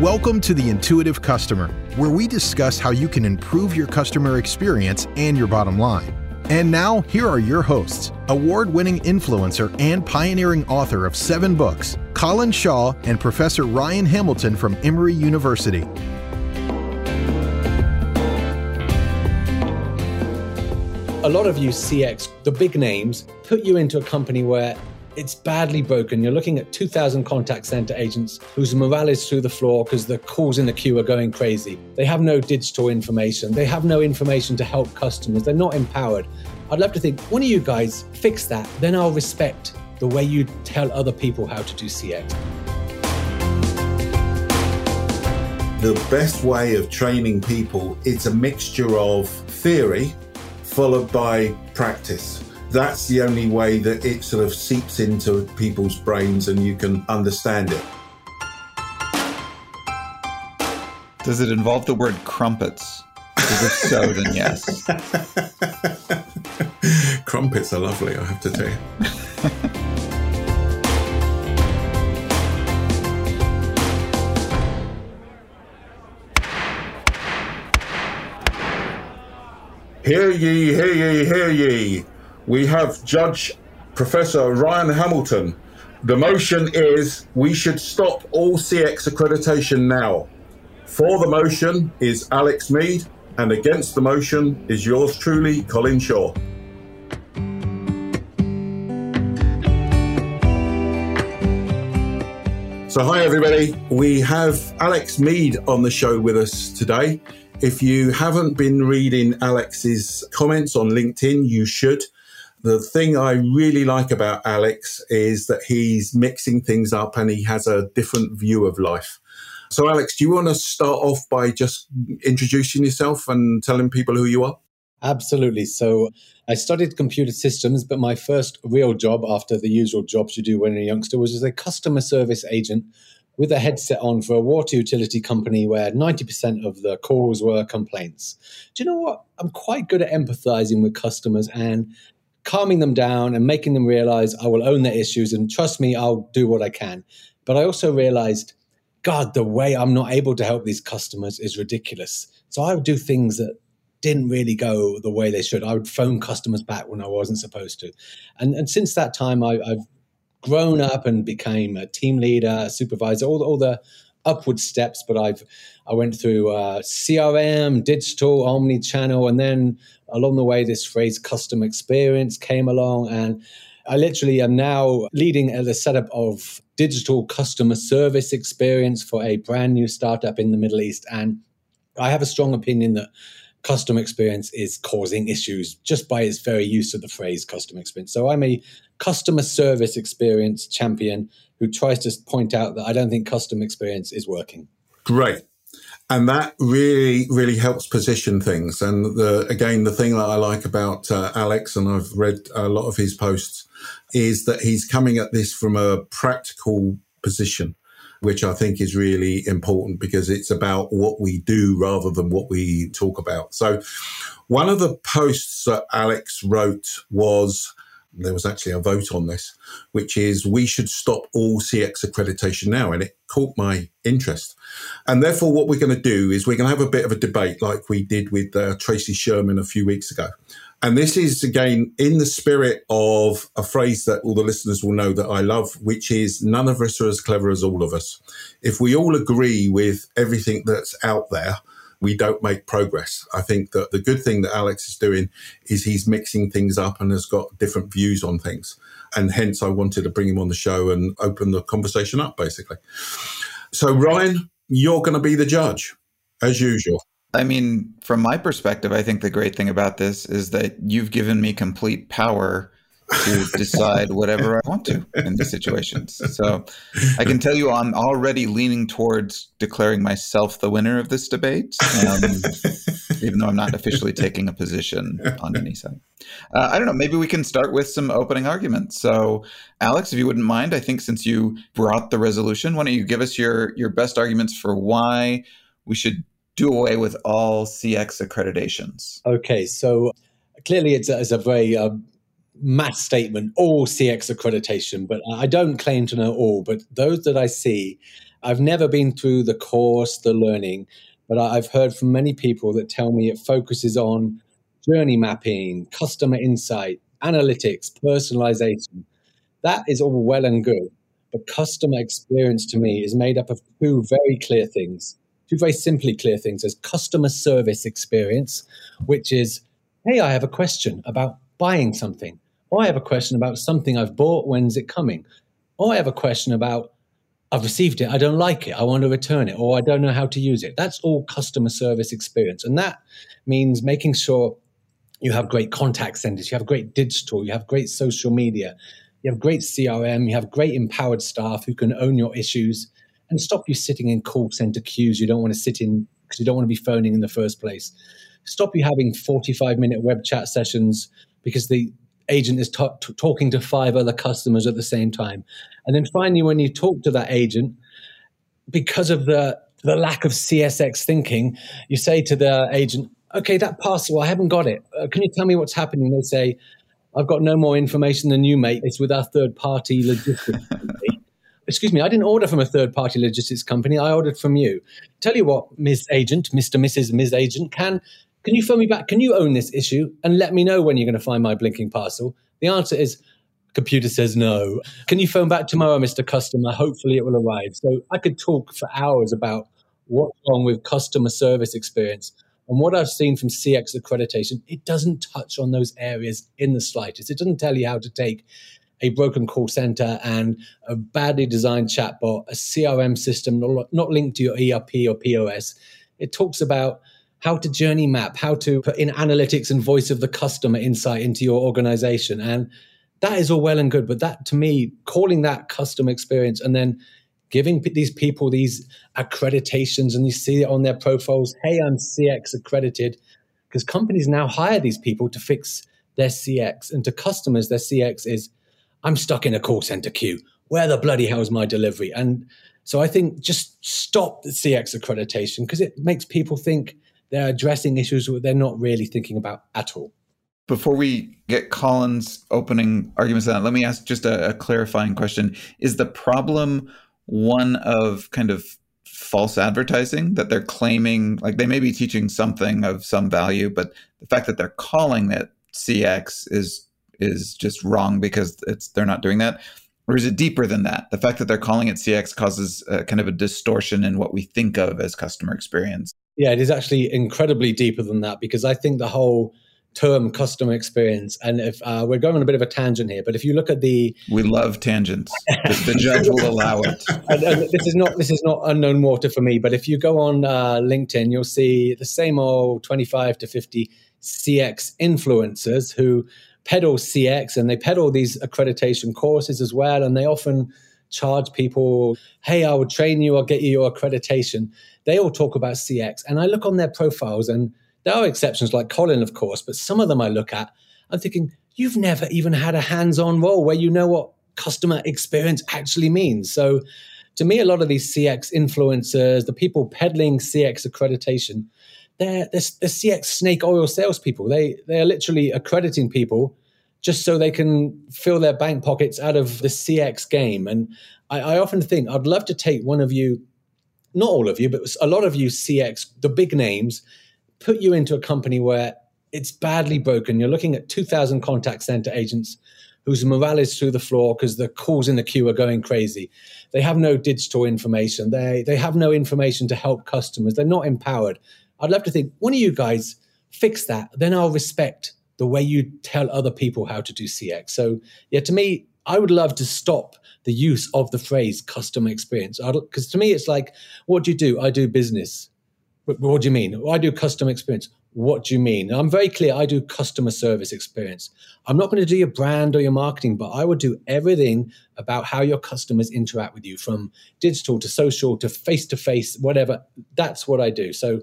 Welcome to the Intuitive Customer, where we discuss how you can improve your customer experience and your bottom line. And now, here are your hosts award winning influencer and pioneering author of seven books, Colin Shaw and Professor Ryan Hamilton from Emory University. A lot of you CX, the big names, put you into a company where it's badly broken. You're looking at 2,000 contact center agents whose morale is through the floor because the calls in the queue are going crazy. They have no digital information. They have no information to help customers. They're not empowered. I'd love to think one of you guys fix that. Then I'll respect the way you tell other people how to do CX. The best way of training people is a mixture of theory followed by practice that's the only way that it sort of seeps into people's brains and you can understand it. Does it involve the word crumpets? Because if so, then yes. crumpets are lovely, I have to tell you. Hear ye, hear ye, hear ye we have Judge Professor Ryan Hamilton. The motion is we should stop all CX accreditation now. For the motion is Alex Mead, and against the motion is yours truly, Colin Shaw. So, hi everybody. We have Alex Mead on the show with us today. If you haven't been reading Alex's comments on LinkedIn, you should. The thing I really like about Alex is that he's mixing things up and he has a different view of life. So, Alex, do you want to start off by just introducing yourself and telling people who you are? Absolutely. So, I studied computer systems, but my first real job after the usual jobs you do when you're a youngster was as a customer service agent with a headset on for a water utility company where 90% of the calls were complaints. Do you know what? I'm quite good at empathizing with customers and calming them down and making them realize I will own their issues and trust me, I'll do what I can. But I also realized, God, the way I'm not able to help these customers is ridiculous. So I would do things that didn't really go the way they should. I would phone customers back when I wasn't supposed to. And, and since that time, I, have grown up and became a team leader, a supervisor, all, all the upward steps, but I've I went through uh, CRM, digital, omni-channel, and then along the way, this phrase "custom experience" came along, and I literally am now leading the setup of digital customer service experience for a brand new startup in the Middle East, and I have a strong opinion that customer experience is causing issues just by its very use of the phrase customer experience. So I'm a customer service experience champion who tries to point out that I don't think customer experience is working. Great. And that really, really helps position things. And the, again, the thing that I like about uh, Alex, and I've read a lot of his posts, is that he's coming at this from a practical position, which I think is really important because it's about what we do rather than what we talk about. So, one of the posts that Alex wrote was there was actually a vote on this, which is we should stop all CX accreditation now. And it caught my interest. And therefore, what we're going to do is we're going to have a bit of a debate like we did with uh, Tracy Sherman a few weeks ago. And this is again in the spirit of a phrase that all the listeners will know that I love, which is none of us are as clever as all of us. If we all agree with everything that's out there, we don't make progress. I think that the good thing that Alex is doing is he's mixing things up and has got different views on things. And hence, I wanted to bring him on the show and open the conversation up, basically. So, Ryan, you're going to be the judge, as usual. I mean, from my perspective, I think the great thing about this is that you've given me complete power to decide whatever I want to in these situations. So I can tell you I'm already leaning towards declaring myself the winner of this debate, um, even though I'm not officially taking a position on any side. Uh, I don't know. Maybe we can start with some opening arguments. So, Alex, if you wouldn't mind, I think since you brought the resolution, why don't you give us your your best arguments for why we should do away with all CX accreditations? Okay, so clearly it's a, it's a very uh, mass statement, all CX accreditation, but I don't claim to know all. But those that I see, I've never been through the course, the learning, but I've heard from many people that tell me it focuses on journey mapping, customer insight, analytics, personalization. That is all well and good. But customer experience to me is made up of two very clear things, two very simply clear things. as customer service experience, which is, hey, I have a question about buying something. Or I have a question about something I've bought. When's it coming? Or I have a question about I've received it. I don't like it. I want to return it, or I don't know how to use it. That's all customer service experience. And that means making sure you have great contact centers, you have great digital, you have great social media, you have great CRM, you have great empowered staff who can own your issues and stop you sitting in call center queues you don't want to sit in because you don't want to be phoning in the first place. Stop you having 45 minute web chat sessions because the agent is t- t- talking to five other customers at the same time. And then finally, when you talk to that agent, because of the the lack of CSX thinking, you say to the agent, "Okay, that parcel, I haven't got it. Uh, can you tell me what's happening?" They say, "I've got no more information than you, mate. It's with our third party logistics company." Excuse me, I didn't order from a third party logistics company. I ordered from you. Tell you what, Ms. Agent, Mr. Mrs. Ms. Agent, can can you phone me back? Can you own this issue and let me know when you're going to find my blinking parcel? The answer is computer says no. Can you phone back tomorrow, Mr. Customer? Hopefully it will arrive. So I could talk for hours about what's wrong with customer service experience. And what I've seen from CX accreditation, it doesn't touch on those areas in the slightest. It doesn't tell you how to take a broken call center and a badly designed chatbot, a CRM system not linked to your ERP or POS. It talks about how to journey map, how to put in analytics and voice of the customer insight into your organization. And that is all well and good. But that, to me, calling that customer experience and then giving these people these accreditations and you see it on their profiles hey, I'm CX accredited, because companies now hire these people to fix their CX. And to customers, their CX is I'm stuck in a call center queue. Where the bloody hell is my delivery? And so I think just stop the CX accreditation because it makes people think they're addressing issues that they're not really thinking about at all. Before we get Colin's opening arguments on that, let me ask just a, a clarifying question. Is the problem one of kind of false advertising that they're claiming, like they may be teaching something of some value, but the fact that they're calling it CX is is just wrong because it's they're not doing that? Or is it deeper than that? The fact that they're calling it CX causes a, kind of a distortion in what we think of as customer experience. Yeah, it is actually incredibly deeper than that because I think the whole term customer experience and if uh, we're going on a bit of a tangent here but if you look at the we love tangents the judge will allow it and, and this is not this is not unknown water for me but if you go on uh, linkedin you'll see the same old 25 to 50 cx influencers who peddle cx and they peddle these accreditation courses as well and they often charge people hey i will train you i'll get you your accreditation they all talk about CX. And I look on their profiles, and there are exceptions like Colin, of course, but some of them I look at, I'm thinking, you've never even had a hands on role where you know what customer experience actually means. So to me, a lot of these CX influencers, the people peddling CX accreditation, they're, they're, they're CX snake oil salespeople. They, they are literally accrediting people just so they can fill their bank pockets out of the CX game. And I, I often think I'd love to take one of you not all of you, but a lot of you CX, the big names, put you into a company where it's badly broken. You're looking at 2,000 contact center agents whose morale is through the floor because the calls in the queue are going crazy. They have no digital information. They, they have no information to help customers. They're not empowered. I'd love to think one of you guys fix that. Then I'll respect the way you tell other people how to do CX. So, yeah, to me, I would love to stop the use of the phrase customer experience. Because to me, it's like, what do you do? I do business. What, do you mean? Oh, I do customer experience. What do you mean? I'm very clear. I do customer service experience. I'm not going to do your brand or your marketing, but I would do everything about how your customers interact with you from digital to social to face to face, whatever. That's what I do. So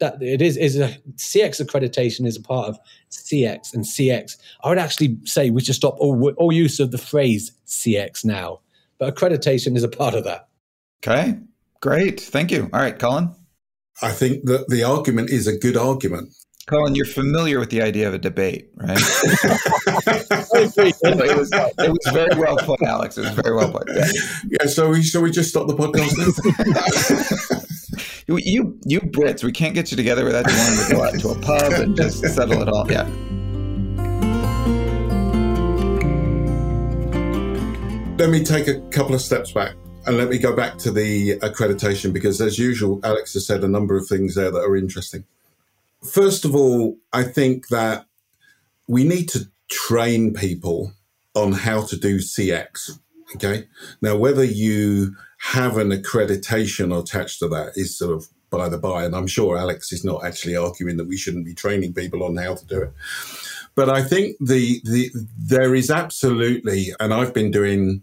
that it is is a CX accreditation is a part of CX and CX. I would actually say we should stop all all use of the phrase CX now but accreditation is a part of that. Okay, great. Thank you. All right, Colin. I think that the argument is a good argument. Colin, you're familiar with the idea of a debate, right? it, was, it was very well put, Alex. It was very well put. Yeah. yeah so we shall we just stop the podcast you, you, you Brits, we can't get you together without you wanting to go out to a pub and just settle it all. Yeah. Let me take a couple of steps back. And let me go back to the accreditation because, as usual, Alex has said a number of things there that are interesting. First of all, I think that we need to train people on how to do CX. Okay. Now, whether you have an accreditation attached to that is sort of by the by. And I'm sure Alex is not actually arguing that we shouldn't be training people on how to do it. But I think the, the there is absolutely, and I've been doing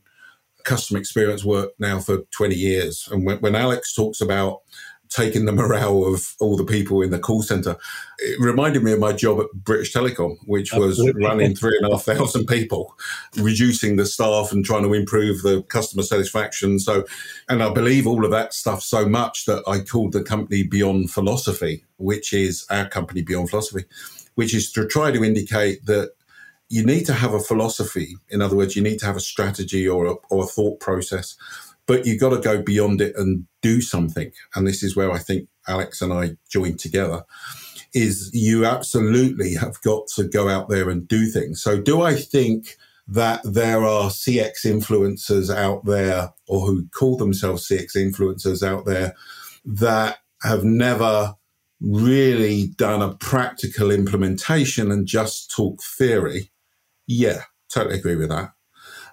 customer experience work now for 20 years. And when, when Alex talks about taking the morale of all the people in the call center. It reminded me of my job at British Telecom, which was running three and a half thousand people, reducing the staff and trying to improve the customer satisfaction. So, and I believe all of that stuff so much that I called the company Beyond Philosophy, which is our company Beyond Philosophy, which is to try to indicate that you need to have a philosophy. In other words, you need to have a strategy or a, or a thought process, but you've got to go beyond it and do something. And this is where I think Alex and I joined together. Is you absolutely have got to go out there and do things. So, do I think that there are CX influencers out there or who call themselves CX influencers out there that have never really done a practical implementation and just talk theory? Yeah, totally agree with that.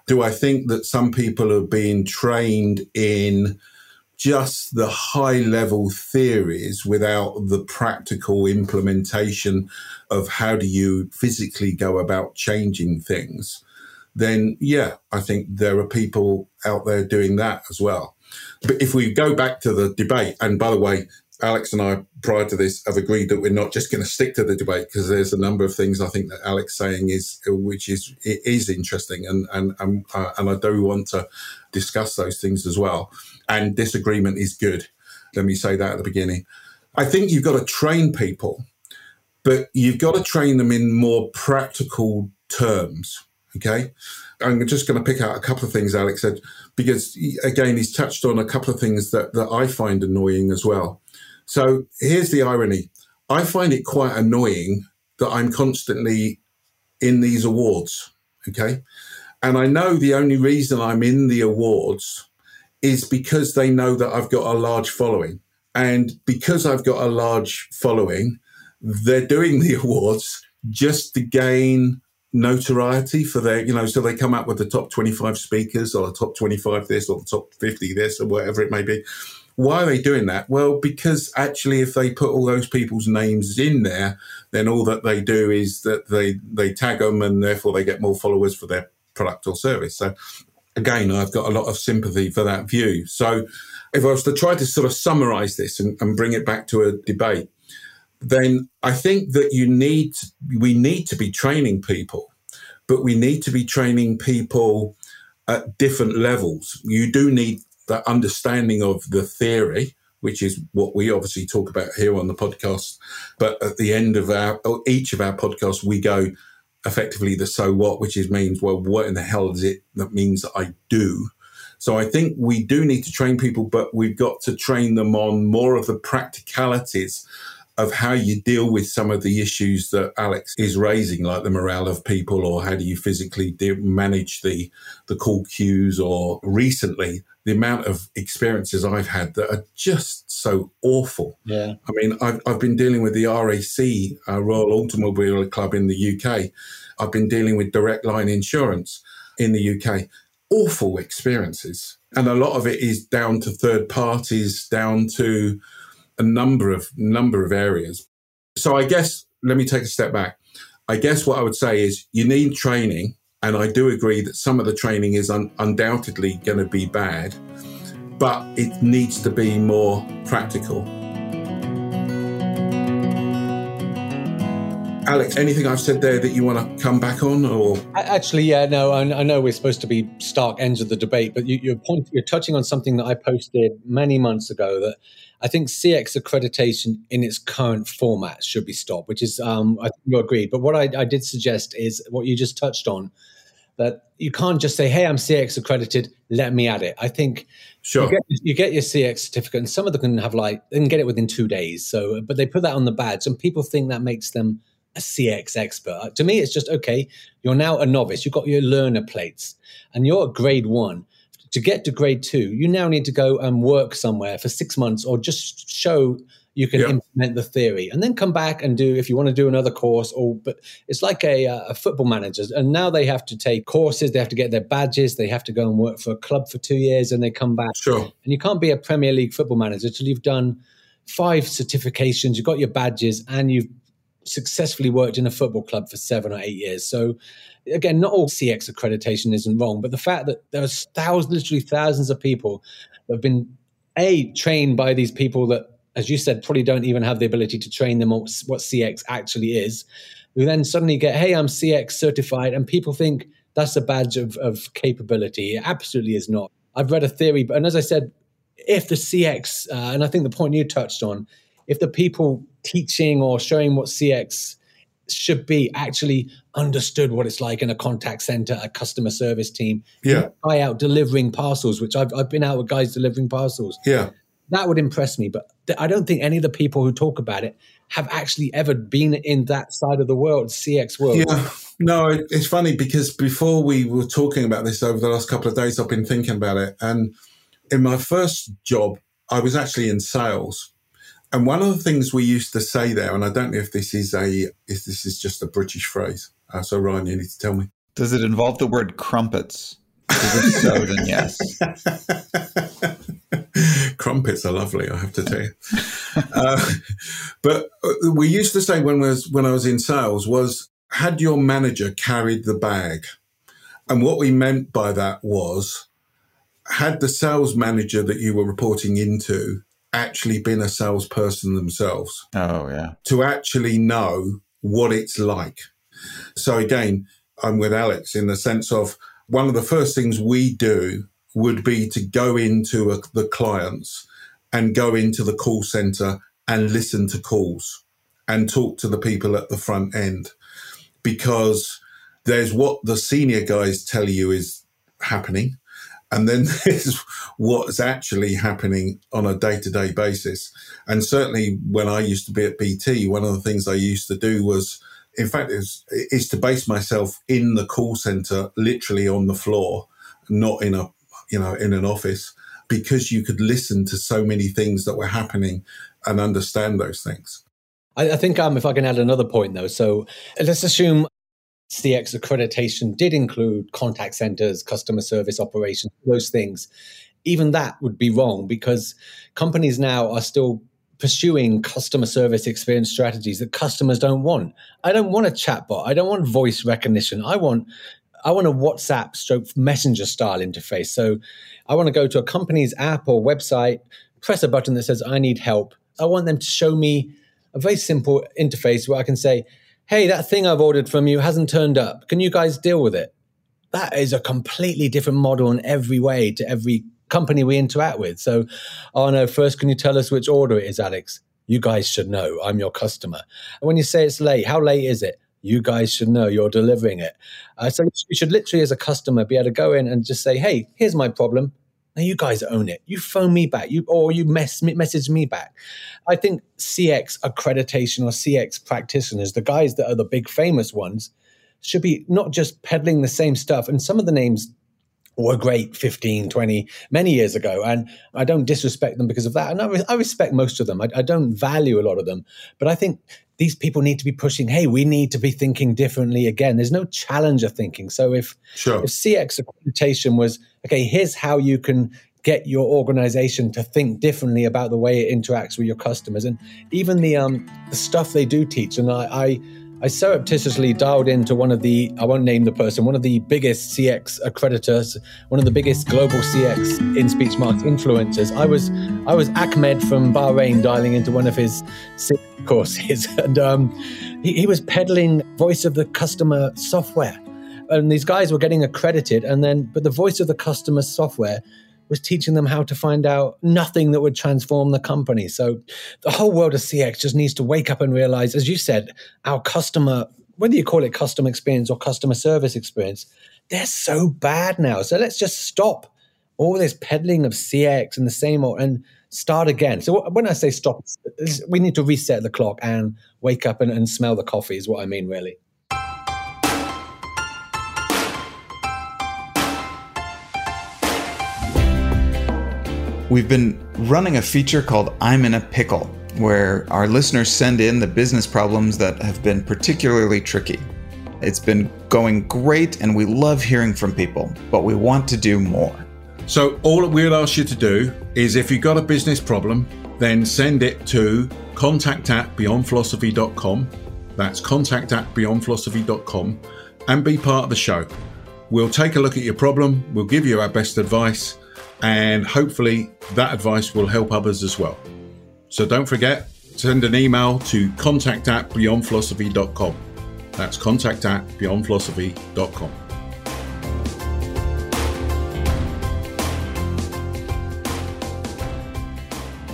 Do I think that some people are being trained in just the high level theories without the practical implementation of how do you physically go about changing things? Then, yeah, I think there are people out there doing that as well. But if we go back to the debate, and by the way, Alex and I, prior to this, have agreed that we're not just going to stick to the debate because there's a number of things I think that Alex saying is, which is is interesting, and and and, uh, and I do want to discuss those things as well. And disagreement is good. Let me say that at the beginning. I think you've got to train people, but you've got to train them in more practical terms. Okay. I'm just going to pick out a couple of things Alex said, because again, he's touched on a couple of things that, that I find annoying as well. So here's the irony I find it quite annoying that I'm constantly in these awards. Okay. And I know the only reason I'm in the awards is because they know that I've got a large following. And because I've got a large following, they're doing the awards just to gain notoriety for their, you know, so they come up with the top 25 speakers or the top 25 this or the top 50 this or whatever it may be. Why are they doing that? Well, because actually, if they put all those people's names in there, then all that they do is that they they tag them, and therefore they get more followers for their product or service. So, again, I've got a lot of sympathy for that view. So, if I was to try to sort of summarize this and, and bring it back to a debate, then I think that you need we need to be training people, but we need to be training people at different levels. You do need that understanding of the theory, which is what we obviously talk about here on the podcast. But at the end of our each of our podcasts, we go effectively the so what, which is means well, what in the hell is it that means I do? So I think we do need to train people, but we've got to train them on more of the practicalities of how you deal with some of the issues that Alex is raising, like the morale of people, or how do you physically de- manage the the call queues, or recently the amount of experiences I've had that are just so awful. Yeah, I mean, I've I've been dealing with the RAC, uh, Royal Automobile Club in the UK. I've been dealing with Direct Line Insurance in the UK. Awful experiences, and a lot of it is down to third parties, down to a number of number of areas. So I guess let me take a step back. I guess what I would say is you need training, and I do agree that some of the training is un- undoubtedly going to be bad, but it needs to be more practical. Alex, anything I've said there that you want to come back on, or actually, yeah, no, I, I know we're supposed to be stark ends of the debate, but you, you're point, you're touching on something that I posted many months ago that I think CX accreditation in its current format should be stopped, which is, um, I think you agreed. But what I, I, did suggest is what you just touched on, that you can't just say, "Hey, I'm CX accredited. Let me add it." I think sure. you, get, you get your CX certificate, and some of them can have like they can get it within two days. So, but they put that on the badge, and people think that makes them a CX expert. To me, it's just okay. You're now a novice. You've got your learner plates, and you're at grade one. To get to grade two, you now need to go and work somewhere for six months, or just show you can implement the theory and then come back and do if you want to do another course or but it's like a, uh, a, football manager and now they have to take courses they have to get their badges they have to go and work for a club for two years and they come back. Sure. And you can't be a premier league football manager till you've done five certifications you've got your badges and you've successfully worked in a football club for seven or eight years. So again not all cx accreditation isn't wrong but the fact that there are thousands literally thousands of people that have been a trained by these people that as you said, probably don't even have the ability to train them on what CX actually is, who then suddenly get, hey, I'm CX certified, and people think that's a badge of, of capability. It absolutely is not. I've read a theory, but and as I said, if the CX, uh, and I think the point you touched on, if the people teaching or showing what CX should be actually understood what it's like in a contact center, a customer service team. Yeah. Guy out delivering parcels, which I've, I've been out with guys delivering parcels. Yeah that would impress me. But th- I don't think any of the people who talk about it have actually ever been in that side of the world, CX world. Yeah. No, it's funny because before we were talking about this over the last couple of days, I've been thinking about it. And in my first job, I was actually in sales. And one of the things we used to say there, and I don't know if this is a if this is just a British phrase. Uh, so Ryan, you need to tell me. Does it involve the word crumpets? If so, then yes. Crumpets are lovely, I have to tell you. uh, but we used to say when was when I was in sales was had your manager carried the bag, and what we meant by that was had the sales manager that you were reporting into actually been a salesperson themselves. Oh yeah, to actually know what it's like. So again, I'm with Alex in the sense of one of the first things we do would be to go into a, the clients and go into the call center and listen to calls and talk to the people at the front end because there's what the senior guys tell you is happening and then there's what's actually happening on a day-to-day basis and certainly when i used to be at bt one of the things i used to do was in fact is is to base myself in the call center literally on the floor not in a you know, in an office because you could listen to so many things that were happening and understand those things. I, I think um, if I can add another point though, so let's assume CX accreditation did include contact centers, customer service operations, those things. Even that would be wrong because companies now are still pursuing customer service experience strategies that customers don't want. I don't want a chatbot. I don't want voice recognition. I want I want a WhatsApp stroke messenger style interface. So I want to go to a company's app or website, press a button that says, I need help. I want them to show me a very simple interface where I can say, Hey, that thing I've ordered from you hasn't turned up. Can you guys deal with it? That is a completely different model in every way to every company we interact with. So, oh no, first, can you tell us which order it is, Alex? You guys should know. I'm your customer. And when you say it's late, how late is it? you guys should know you're delivering it. Uh, so you should literally, as a customer, be able to go in and just say, "Hey, here's my problem. Now you guys own it. You phone me back, you or you mess, message me back." I think CX accreditation or CX practitioners, the guys that are the big famous ones, should be not just peddling the same stuff. And some of the names were great 15, 20, many years ago. And I don't disrespect them because of that. And I, re- I respect most of them. I, I, don't value a lot of them. But I think these people need to be pushing, hey, we need to be thinking differently again. There's no challenger thinking. So if, sure. if CX accreditation was, okay, here's how you can get your organization to think differently about the way it interacts with your customers. And even the um the stuff they do teach. And I, I I surreptitiously dialed into one of the, I won't name the person, one of the biggest CX accreditors, one of the biggest global CX in speech marks influencers. I was, I was Ahmed from Bahrain dialing into one of his courses, and um, he, he was peddling voice of the customer software. And these guys were getting accredited, and then, but the voice of the customer software was teaching them how to find out nothing that would transform the company. So the whole world of CX just needs to wake up and realize, as you said, our customer, whether you call it customer experience or customer service experience, they're so bad now. So let's just stop all this peddling of CX and the same old and start again. So when I say stop, we need to reset the clock and wake up and, and smell the coffee is what I mean, really. We've been running a feature called I'm in a Pickle, where our listeners send in the business problems that have been particularly tricky. It's been going great and we love hearing from people, but we want to do more. So, all we'll ask you to do is if you've got a business problem, then send it to contact at beyondphilosophy.com. That's contact at beyondphilosophy.com and be part of the show. We'll take a look at your problem, we'll give you our best advice, and hopefully that advice will help others as well. So don't forget, send an email to contact at beyondphilosophy.com. That's contact at beyondphilosophy.com.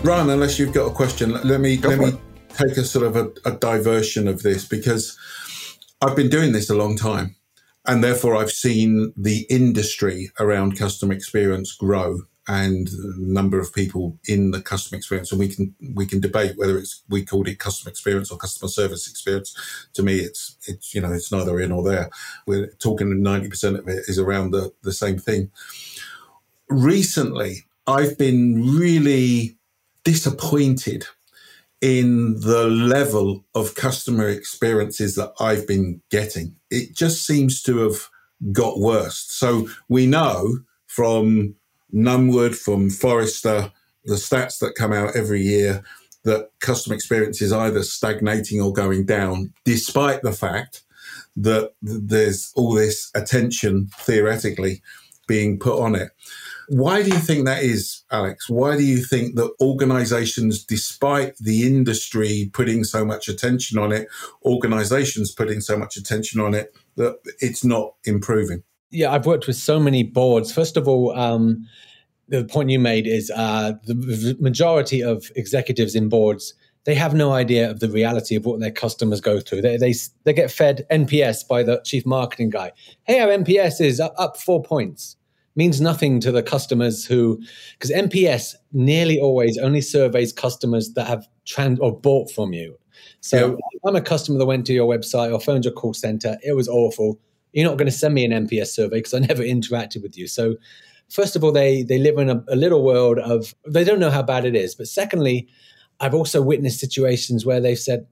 Ryan, unless you've got a question, let me Go let me it. take a sort of a, a diversion of this because I've been doing this a long time, and therefore I've seen the industry around customer experience grow and the number of people in the customer experience. And we can we can debate whether it's we called it customer experience or customer service experience. To me it's it's you know it's neither in or there. We're talking 90% of it is around the the same thing. Recently i've been really disappointed in the level of customer experiences that I've been getting. It just seems to have got worse. So we know from Numwood, from Forrester, the stats that come out every year that customer experience is either stagnating or going down, despite the fact that there's all this attention theoretically being put on it. Why do you think that is, Alex? Why do you think that organizations, despite the industry putting so much attention on it, organizations putting so much attention on it, that it's not improving? Yeah, I've worked with so many boards. First of all, um, the point you made is uh, the majority of executives in boards they have no idea of the reality of what their customers go through. They, they, they get fed NPS by the chief marketing guy. Hey, our NPS is up, up four points means nothing to the customers who, because NPS nearly always only surveys customers that have trans or bought from you. So yeah. I'm a customer that went to your website or phoned your call center. It was awful. You're not going to send me an NPS survey because I never interacted with you. So first of all, they they live in a, a little world of they don't know how bad it is. But secondly, I've also witnessed situations where they've said,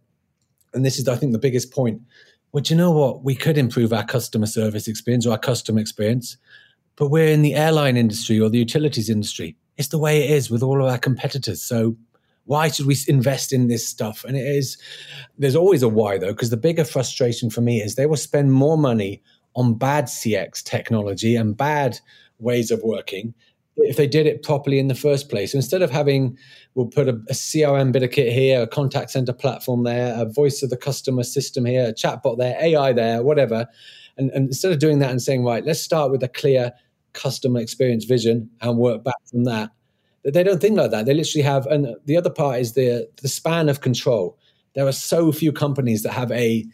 and this is I think the biggest point. Well, you know what? We could improve our customer service experience or our customer experience but we're in the airline industry or the utilities industry. It's the way it is with all of our competitors. So why should we invest in this stuff? And it is, there's always a why though, because the bigger frustration for me is they will spend more money on bad CX technology and bad ways of working if they did it properly in the first place. So instead of having, we'll put a, a, CRM bit of kit here, a contact center platform there, a voice of the customer system here, a chatbot there, AI there, whatever. And, and instead of doing that and saying, right, let's start with a clear customer experience vision and work back from that. They don't think like that. They literally have, and the other part is the the span of control. There are so few companies that have a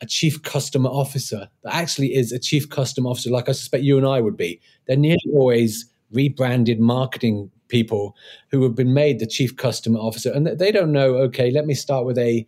a chief customer officer that actually is a chief customer officer, like I suspect you and I would be. They're nearly always rebranded marketing people who have been made the chief customer officer, and they don't know. Okay, let me start with a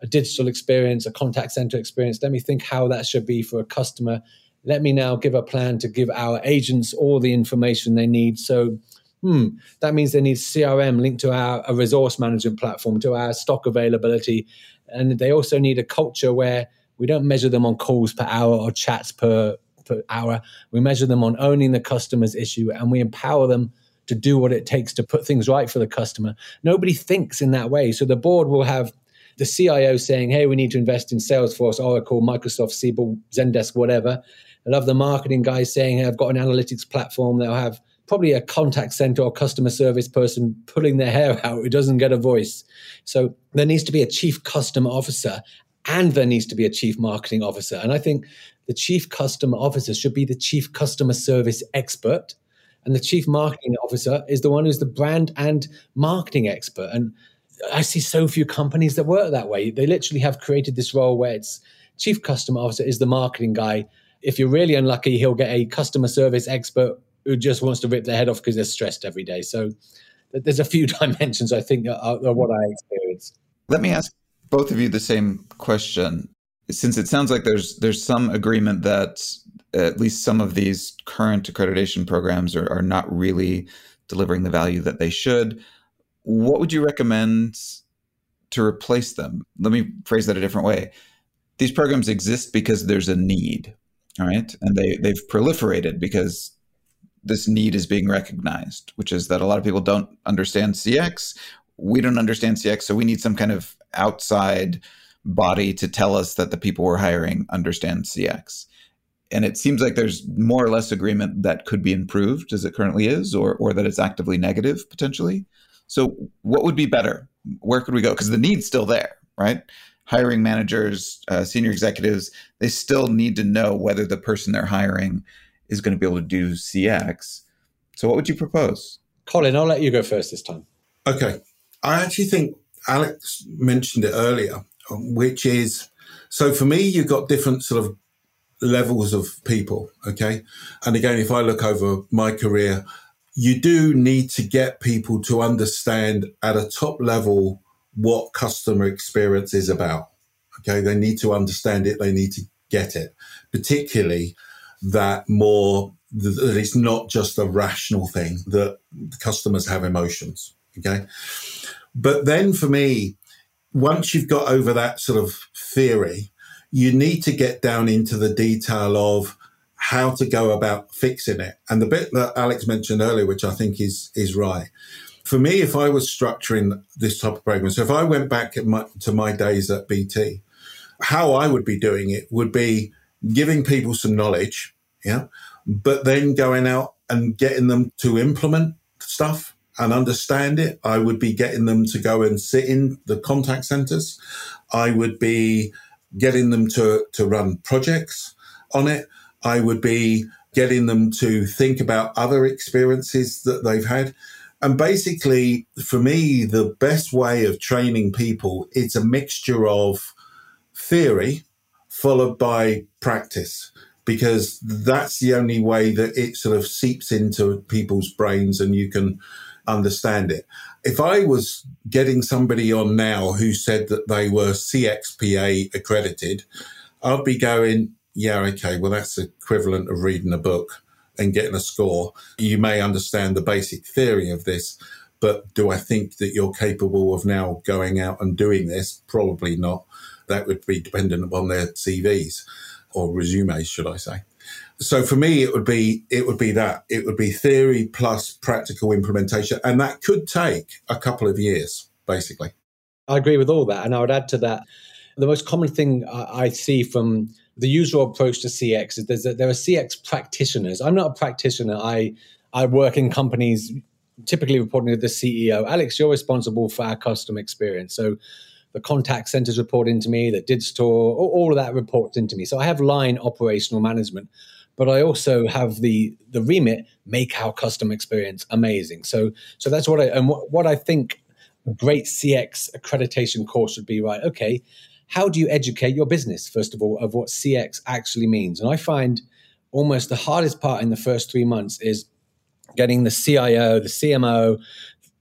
a digital experience, a contact center experience. Let me think how that should be for a customer let me now give a plan to give our agents all the information they need. So, hmm, that means they need CRM linked to our a resource management platform, to our stock availability. And they also need a culture where we don't measure them on calls per hour or chats per, per hour. We measure them on owning the customer's issue and we empower them to do what it takes to put things right for the customer. Nobody thinks in that way. So the board will have the CIO saying, hey, we need to invest in Salesforce, Oracle, Microsoft, Siebel, Zendesk, whatever. I love the marketing guys saying, I've got an analytics platform. They'll have probably a contact center or customer service person pulling their hair out who doesn't get a voice. So there needs to be a chief customer officer and there needs to be a chief marketing officer. And I think the chief customer officer should be the chief customer service expert. And the chief marketing officer is the one who's the brand and marketing expert. And I see so few companies that work that way. They literally have created this role where it's chief customer officer is the marketing guy If you're really unlucky, he'll get a customer service expert who just wants to rip their head off because they're stressed every day. So there's a few dimensions, I think, of what I experience. Let me ask both of you the same question. Since it sounds like there's there's some agreement that uh, at least some of these current accreditation programs are, are not really delivering the value that they should, what would you recommend to replace them? Let me phrase that a different way. These programs exist because there's a need, right? And they, they've proliferated because this need is being recognized, which is that a lot of people don't understand CX. We don't understand CX, so we need some kind of outside body to tell us that the people we're hiring understand CX. And it seems like there's more or less agreement that could be improved as it currently is, or, or that it's actively negative potentially. So, what would be better? Where could we go? Because the need's still there, right? Hiring managers, uh, senior executives, they still need to know whether the person they're hiring is going to be able to do CX. So, what would you propose? Colin, I'll let you go first this time. Okay. I actually think Alex mentioned it earlier, which is so for me, you've got different sort of levels of people. Okay. And again, if I look over my career, you do need to get people to understand at a top level what customer experience is about. Okay. They need to understand it. They need to get it, particularly that more that it's not just a rational thing that customers have emotions. Okay. But then for me, once you've got over that sort of theory, you need to get down into the detail of how to go about fixing it. And the bit that Alex mentioned earlier, which I think is is right. For me, if I was structuring this type of program, so if I went back my, to my days at BT, how I would be doing it would be giving people some knowledge, yeah, but then going out and getting them to implement stuff and understand it. I would be getting them to go and sit in the contact centers. I would be getting them to, to run projects on it. I would be getting them to think about other experiences that they've had. And basically, for me, the best way of training people, it's a mixture of theory followed by practice, because that's the only way that it sort of seeps into people's brains and you can understand it. If I was getting somebody on now who said that they were CXPA accredited, I'd be going, yeah, okay, well, that's equivalent of reading a book and getting a score. You may understand the basic theory of this, but do I think that you're capable of now going out and doing this? Probably not. That would be dependent upon their CVs or resumes, should I say so for me it would be it would be that it would be theory plus practical implementation and that could take a couple of years basically i agree with all that and i would add to that the most common thing i see from the usual approach to cx is that there are cx practitioners i'm not a practitioner i i work in companies typically reporting to the ceo alex you're responsible for our customer experience so the contact centers report into me, the digital, all of that reports into me. So I have line operational management but I also have the the remit make our customer experience amazing. So so that's what I and what, what I think a great CX accreditation course should be. Right, okay, how do you educate your business first of all of what CX actually means? And I find almost the hardest part in the first three months is getting the CIO, the CMO,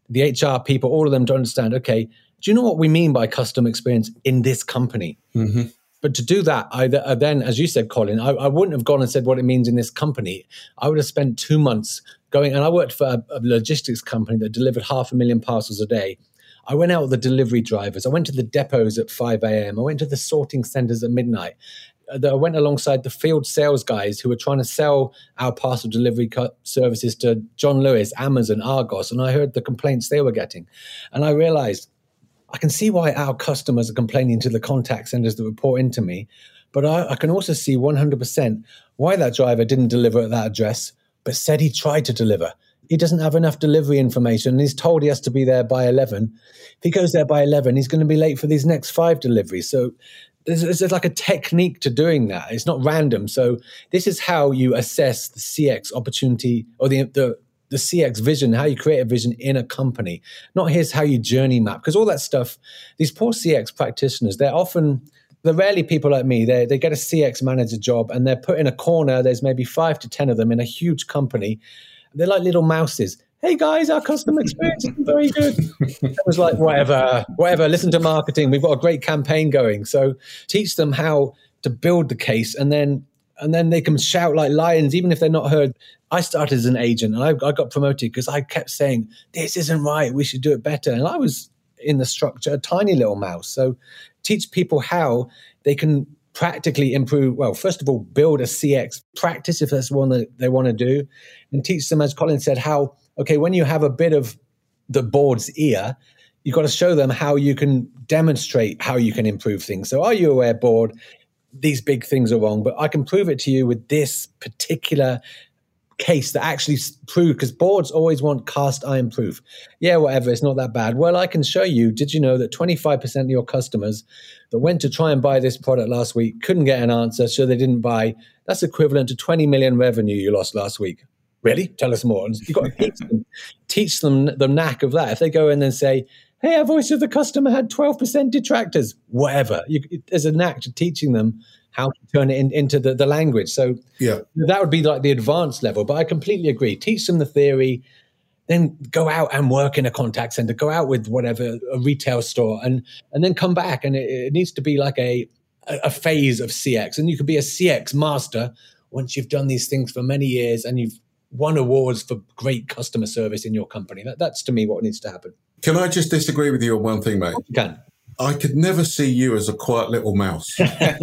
the HR people, all of them to understand. Okay, do you know what we mean by customer experience in this company? Mm-hmm. But to do that, I uh, then, as you said, Colin, I, I, wouldn't have gone and said what it means in this company. I would have spent two months going, and I worked for a, a logistics company that delivered half a million parcels a day. I went out with the delivery drivers. I went to the depots at 5 a.m. I went to the sorting centers at midnight. Uh, I went alongside the field sales guys who were trying to sell our parcel delivery services to John Lewis, Amazon, Argos, and I heard the complaints they were getting. And I realized I can see why our customers are complaining to the contact centers that report into me, but I, I can also see 100% why that driver didn't deliver at that address, but said he tried to deliver. He doesn't have enough delivery information and he's told he has to be there by 11. If he goes there by 11, he's going to be late for these next five deliveries. So there's, there's, like a technique to doing that. It's not random. So this is how you assess the CX opportunity or the, the the CX vision, how you create a vision in a company, not here's how you journey map. Because all that stuff, these poor CX practitioners, they're often they're rarely people like me. They they get a CX manager job and they're put in a corner. There's maybe five to ten of them in a huge company. They're like little mouses. Hey guys, our customer experience is very good. It was like whatever, whatever. Listen to marketing. We've got a great campaign going. So teach them how to build the case, and then and then they can shout like lions, even if they're not heard. I started as an agent, and I, I got promoted because I kept saying this isn't right. We should do it better, and I was in the structure a tiny little mouse. So teach people how they can practically improve. Well, first of all, build a CX practice if that's one that they want to do, and teach them, as Colin said, how okay when you have a bit of the board's ear. You've got to show them how you can demonstrate how you can improve things. So, are you aware, board? These big things are wrong, but I can prove it to you with this particular case that actually prove because boards always want cast iron proof. Yeah, whatever, it's not that bad. Well, I can show you. Did you know that 25% of your customers that went to try and buy this product last week couldn't get an answer, so they didn't buy? That's equivalent to 20 million revenue you lost last week. Really? Tell us more. You've got to teach them, teach them the knack of that. If they go in and say, hey, our voice of the customer had 12% detractors, whatever. You, there's a knack to teaching them how to turn it in, into the, the language. So yeah, that would be like the advanced level. But I completely agree. Teach them the theory, then go out and work in a contact center, go out with whatever a retail store, and and then come back. And it, it needs to be like a a phase of CX, and you could be a CX master once you've done these things for many years and you've won awards for great customer service in your company. That, that's to me what needs to happen. Can I just disagree with you on one thing, mate? You can. I could never see you as a quiet little mouse. Actually,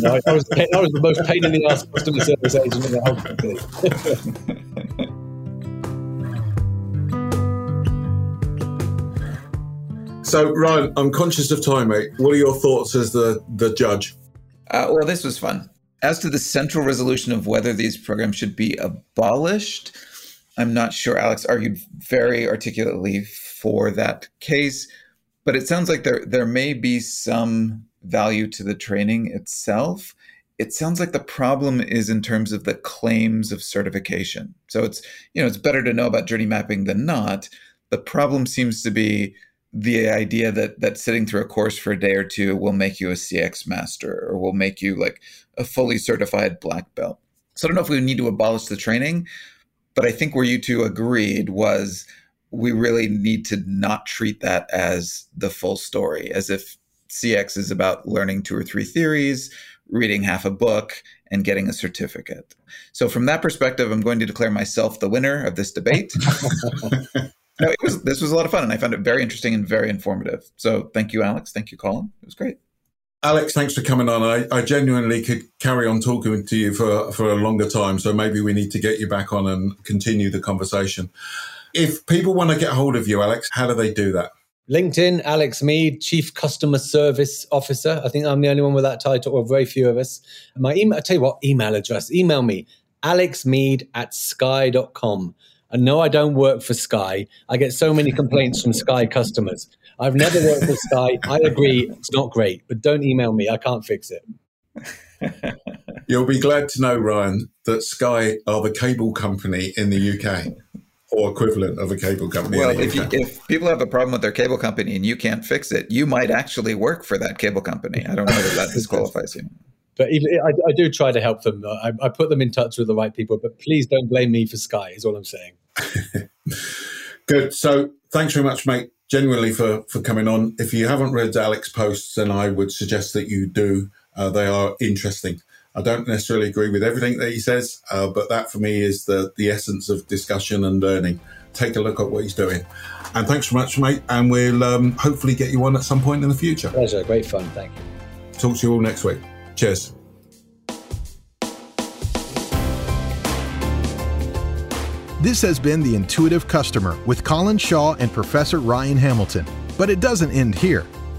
no. I was, I was the most pain in the ass customer service agent in the whole company. so, Ryan, I'm conscious of time, mate. What are your thoughts as the, the judge? Uh, well, this was fun. As to the central resolution of whether these programs should be abolished, I'm not sure. Alex argued very articulately for that case, but it sounds like there there may be some value to the training itself. It sounds like the problem is in terms of the claims of certification. So it's you know it's better to know about journey mapping than not. The problem seems to be the idea that that sitting through a course for a day or two will make you a CX master or will make you like a fully certified black belt. So I don't know if we need to abolish the training, but I think where you two agreed was we really need to not treat that as the full story, as if CX is about learning two or three theories, reading half a book, and getting a certificate. So, from that perspective, I'm going to declare myself the winner of this debate. no, it was this was a lot of fun, and I found it very interesting and very informative. So, thank you, Alex. Thank you, Colin. It was great. Alex, thanks for coming on. I, I, genuinely could carry on talking to you for, for a longer time. So maybe we need to get you back on and continue the conversation. If people want to get hold of you, Alex, how do they do that? LinkedIn, Alex Mead, Chief Customer Service Officer. I think I'm the only one with that title, or very few of us. My email, I tell you what, email address, email me, alexmead at sky.com. And no, I don't work for Sky. I get so many complaints from Sky customers. I've never worked for Sky. I agree, it's not great, but don't email me. I can't fix it. You'll be glad to know, Ryan, that Sky are the cable company in the UK or equivalent of a cable company. Well, if, you, if people have a problem with their cable company and you can't fix it, you might actually work for that cable company. I don't know if that disqualifies you. But even, I, I, do try to help them. I, I put them in touch with the right people, but please don't blame me for Sky, is all I'm saying. Good. So thanks very much, mate, genuinely for, for coming on. If you haven't read Alex's posts, then I would suggest that you do. Uh, they are interesting. I don't necessarily agree with everything that he says, uh, but that for me is the, the essence of discussion and learning. Take a look at what he's doing. And thanks so much, mate. And we'll um, hopefully get you on at some point in the future. Pleasure. Great fun. Thank you. Talk to you all next week. Cheers. This has been The Intuitive Customer with Colin Shaw and Professor Ryan Hamilton. But it doesn't end here.